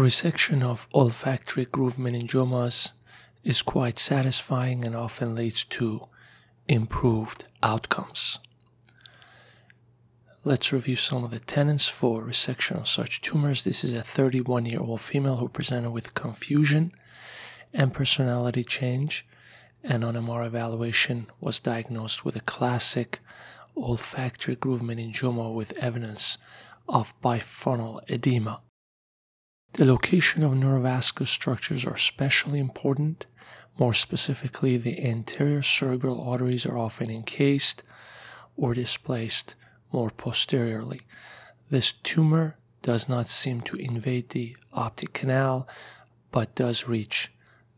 Resection of olfactory groove meningiomas is quite satisfying and often leads to improved outcomes. Let's review some of the tenets for resection of such tumors. This is a 31 year old female who presented with confusion and personality change, and on MR evaluation was diagnosed with a classic olfactory groove meningioma with evidence of bifrontal edema. The location of neurovascular structures are especially important. More specifically, the anterior cerebral arteries are often encased or displaced more posteriorly. This tumor does not seem to invade the optic canal but does reach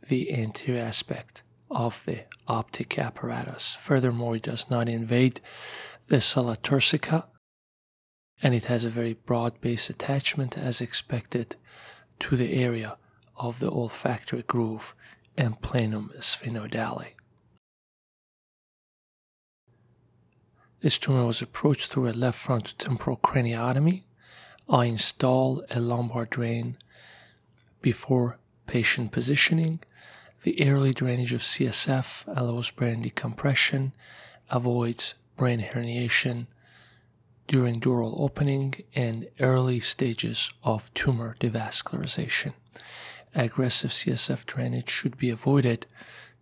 the anterior aspect of the optic apparatus. Furthermore, it does not invade the sella turcica and it has a very broad base attachment as expected to the area of the olfactory groove and planum sphenoidale. This tumor was approached through a left frontotemporal craniotomy. I install a lumbar drain before patient positioning. The early drainage of CSF allows brain decompression, avoids brain herniation during dural opening, and early stages of tumor devascularization. Aggressive CSF drainage should be avoided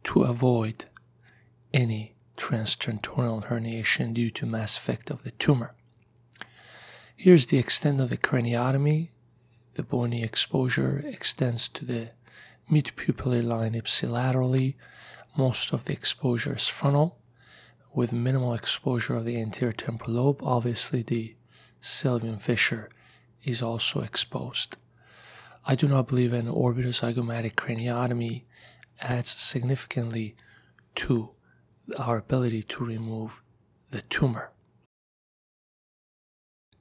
to avoid any transtentorial herniation due to mass effect of the tumor. Here's the extent of the craniotomy. The bony exposure extends to the mid-pupillary line ipsilaterally. Most of the exposure is frontal, with minimal exposure of the anterior temporal lobe. Obviously, the sylvian fissure is also exposed. I do not believe an orbitozygomatic craniotomy adds significantly to our ability to remove the tumor.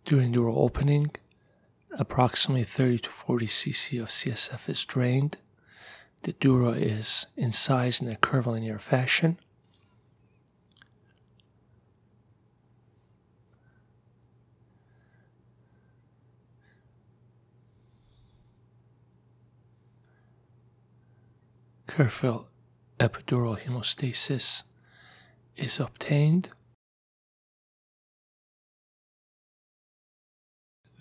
During dural opening, approximately 30 to 40 cc of CSF is drained. The dura is incised in a curvilinear fashion. Careful epidural hemostasis is obtained,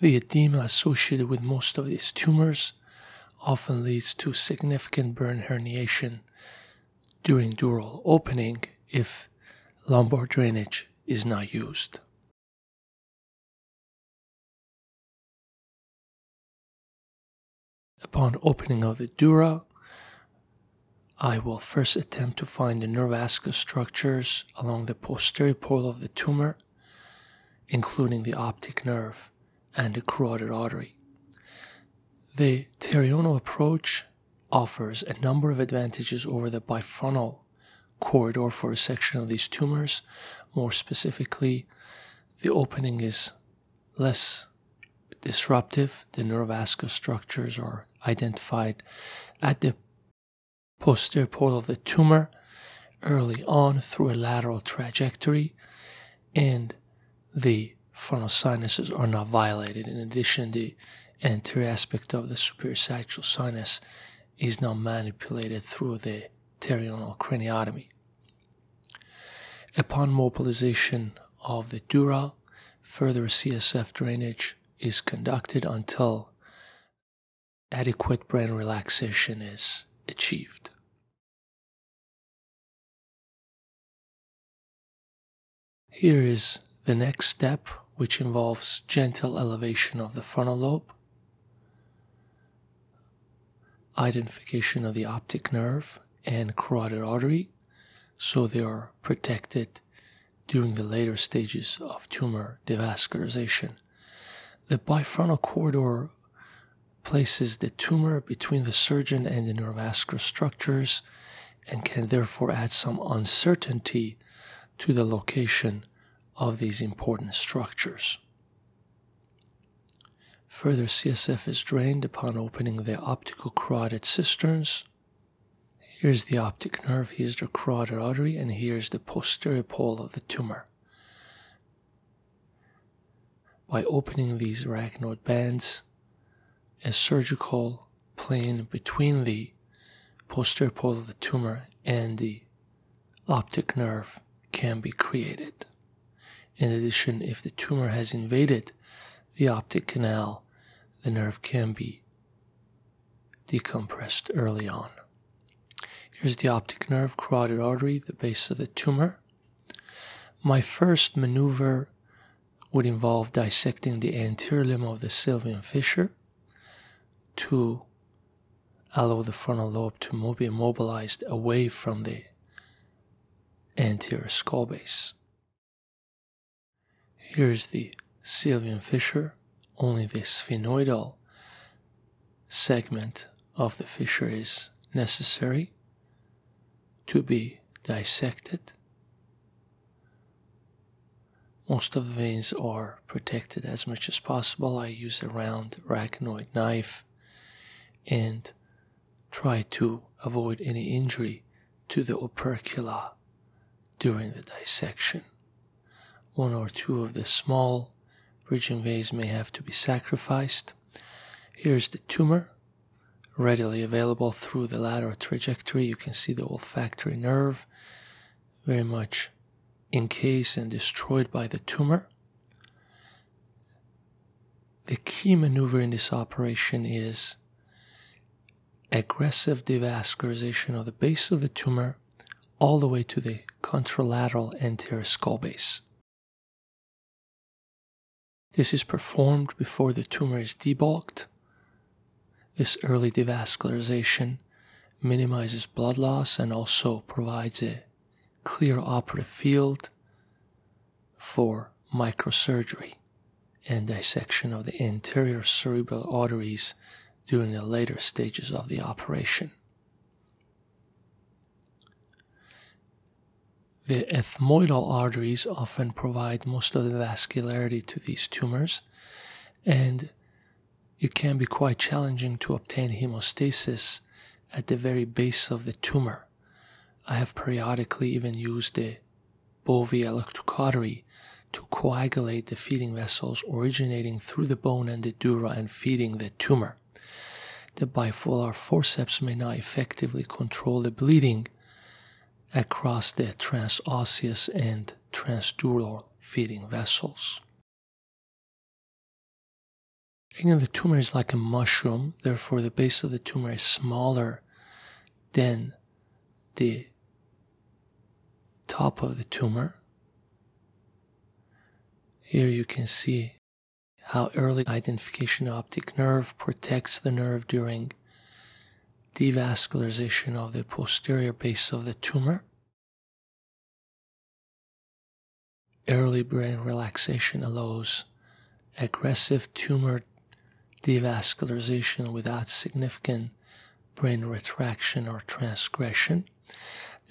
the edema associated with most of these tumors often leads to significant brain herniation during dural opening if lumbar drainage is not used. Upon opening of the dura, I will first attempt to find the neurovascular structures along the posterior pole of the tumor, including the optic nerve and the carotid artery. The pterional approach offers a number of advantages over the bifrontal corridor for resection of these tumors. More specifically, the opening is less disruptive. The neurovascular structures are identified at the posterior pole of the tumor early on through a lateral trajectory, and the frontal sinuses are not violated. In addition, the anterior aspect of the superior sagittal sinus is not manipulated through the pterional craniotomy. Upon mobilization of the dura, further CSF drainage is conducted until adequate brain relaxation is achieved. Here is the next step, which involves gentle elevation of the frontal lobe, identification of the optic nerve and carotid artery, so they are protected during the later stages of tumor devascularization. The bifrontal corridor places the tumor between the surgeon and the neurovascular structures and can therefore add some uncertainty to the location of these important structures. Further, CSF is drained upon opening the opticocarotid cisterns. Here's the optic nerve, here's the carotid artery, and here's the posterior pole of the tumor. By opening these arachnoid bands, a surgical plane between the posterior pole of the tumor and the optic nerve can be created. In addition, if the tumor has invaded the optic canal, the nerve can be decompressed early on. Here's the optic nerve, carotid artery, the base of the tumor. My first maneuver would involve dissecting the anterior limb of the Sylvian fissure to allow the frontal lobe to be immobilized away from the anterior skull base. Here's the Sylvian fissure, only the sphenoidal segment of the fissure is necessary to be dissected. Most of the veins are protected as much as possible. I use a round arachnoid knife and try to avoid any injury to the opercula during the dissection. One or two of the small bridging veins may have to be sacrificed. Here's the tumor readily available through the lateral trajectory. You can see the olfactory nerve very much encased and destroyed by the tumor. The key maneuver in this operation is aggressive devascularization of the base of the tumor all the way to the contralateral anterior skull base. This is performed before the tumor is debulked. This early devascularization minimizes blood loss and also provides a clear operative field for microsurgery and dissection of the anterior cerebral arteries during the later stages of the operation. The ethmoidal arteries often provide most of the vascularity to these tumors, and it can be quite challenging to obtain hemostasis at the very base of the tumor. I have periodically even used the Bovie electrocautery to coagulate the feeding vessels originating through the bone and the dura and feeding the tumor. The bipolar forceps may not effectively control the bleeding across the transosseous and transdural feeding vessels. Again, the tumor is like a mushroom, therefore, the base of the tumor is smaller than the top of the tumor. Here you can see how early identification optic nerve protects the nerve during devascularization of the posterior base of the tumor. Early brain relaxation allows aggressive tumor devascularization without significant brain retraction or transgression.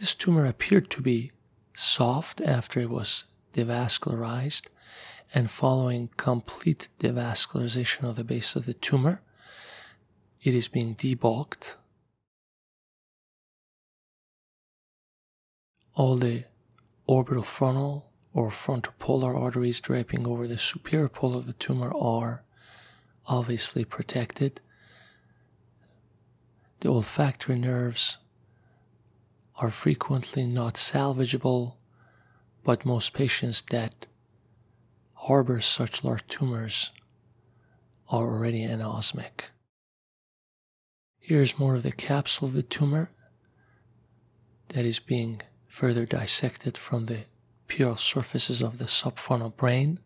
This tumor appeared to be soft after it was devascularized, and following complete devascularization of the base of the tumor, it is being debulked. All the orbital frontal or frontopolar arteries draping over the superior pole of the tumor are obviously protected. The olfactory nerves are frequently not salvageable, but most patients that harbor such large tumors are already anosmic. Here's more of the capsule of the tumor that is being further dissected from the pial surfaces of the subfrontal brain.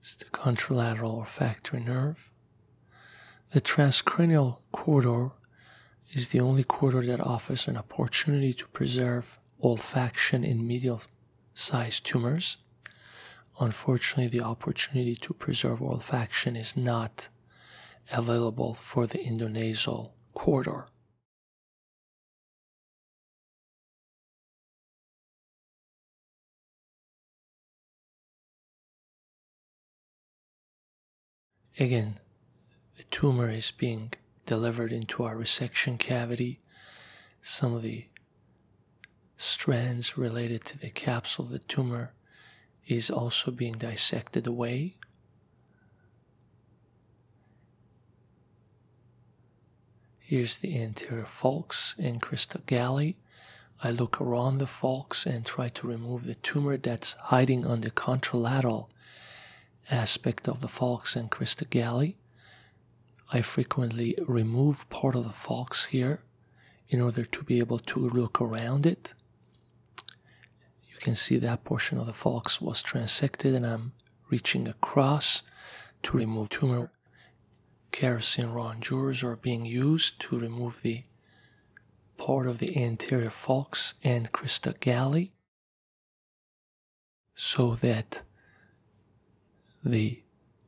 It's the contralateral olfactory nerve. The transcranial corridor is the only corridor that offers an opportunity to preserve olfaction in medial sized tumors. Unfortunately, the opportunity to preserve olfaction is not available for the endonasal corridor. Again, tumor is being delivered into our resection cavity. Some of the strands related to the capsule of the tumor is also being dissected away. Here's the anterior falx and crista galli. I look around the falx and try to remove the tumor that's hiding on the contralateral aspect of the falx and crista galli. I frequently remove part of the falx here in order to be able to look around it. You can see that portion of the falx was transected and I'm reaching across to remove tumor Kerrison rongeurs are being used to remove the part of the anterior falx and crista galli so that the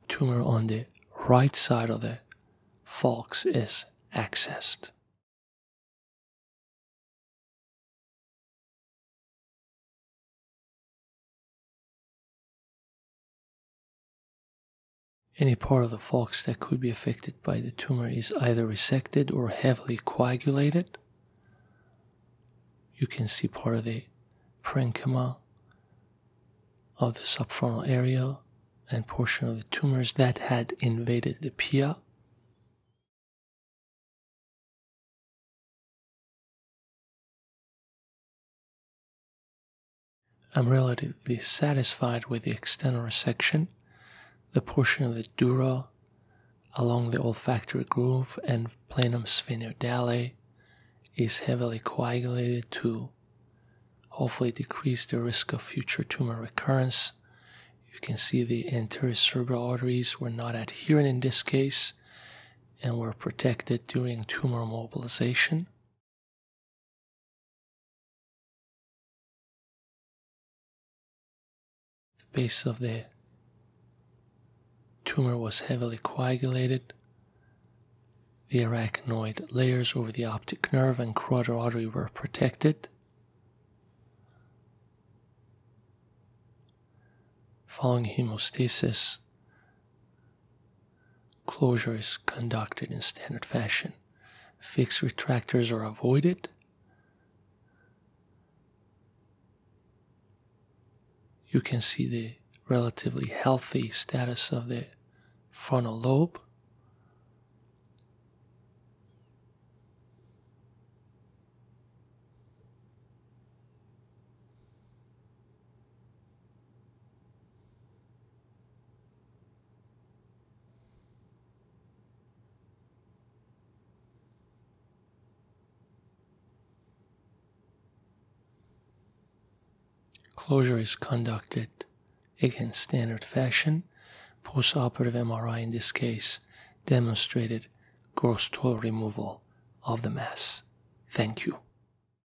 tumor on the right side of the falx is accessed. Any part of the falx that could be affected by the tumor is either resected or heavily coagulated. You can see part of the parenchyma of the subfrontal area and portion of the tumors that had invaded the pia. I'm relatively satisfied with the external resection the portion of the dura along the olfactory groove and planum sphenoidale is heavily coagulated to hopefully decrease the risk of future tumor recurrence. You can see the anterior cerebral arteries were not adherent in this case and were protected during tumor mobilization. Base of the tumor was heavily coagulated. The arachnoid layers over the optic nerve and carotid artery were protected. Following hemostasis, closure is conducted in standard fashion. Fixed retractors are avoided. You can see the relatively healthy status of the frontal lobe. Closure is conducted again standard fashion Postoperative MRI in this case demonstrated gross total removal of the mass. Thank you.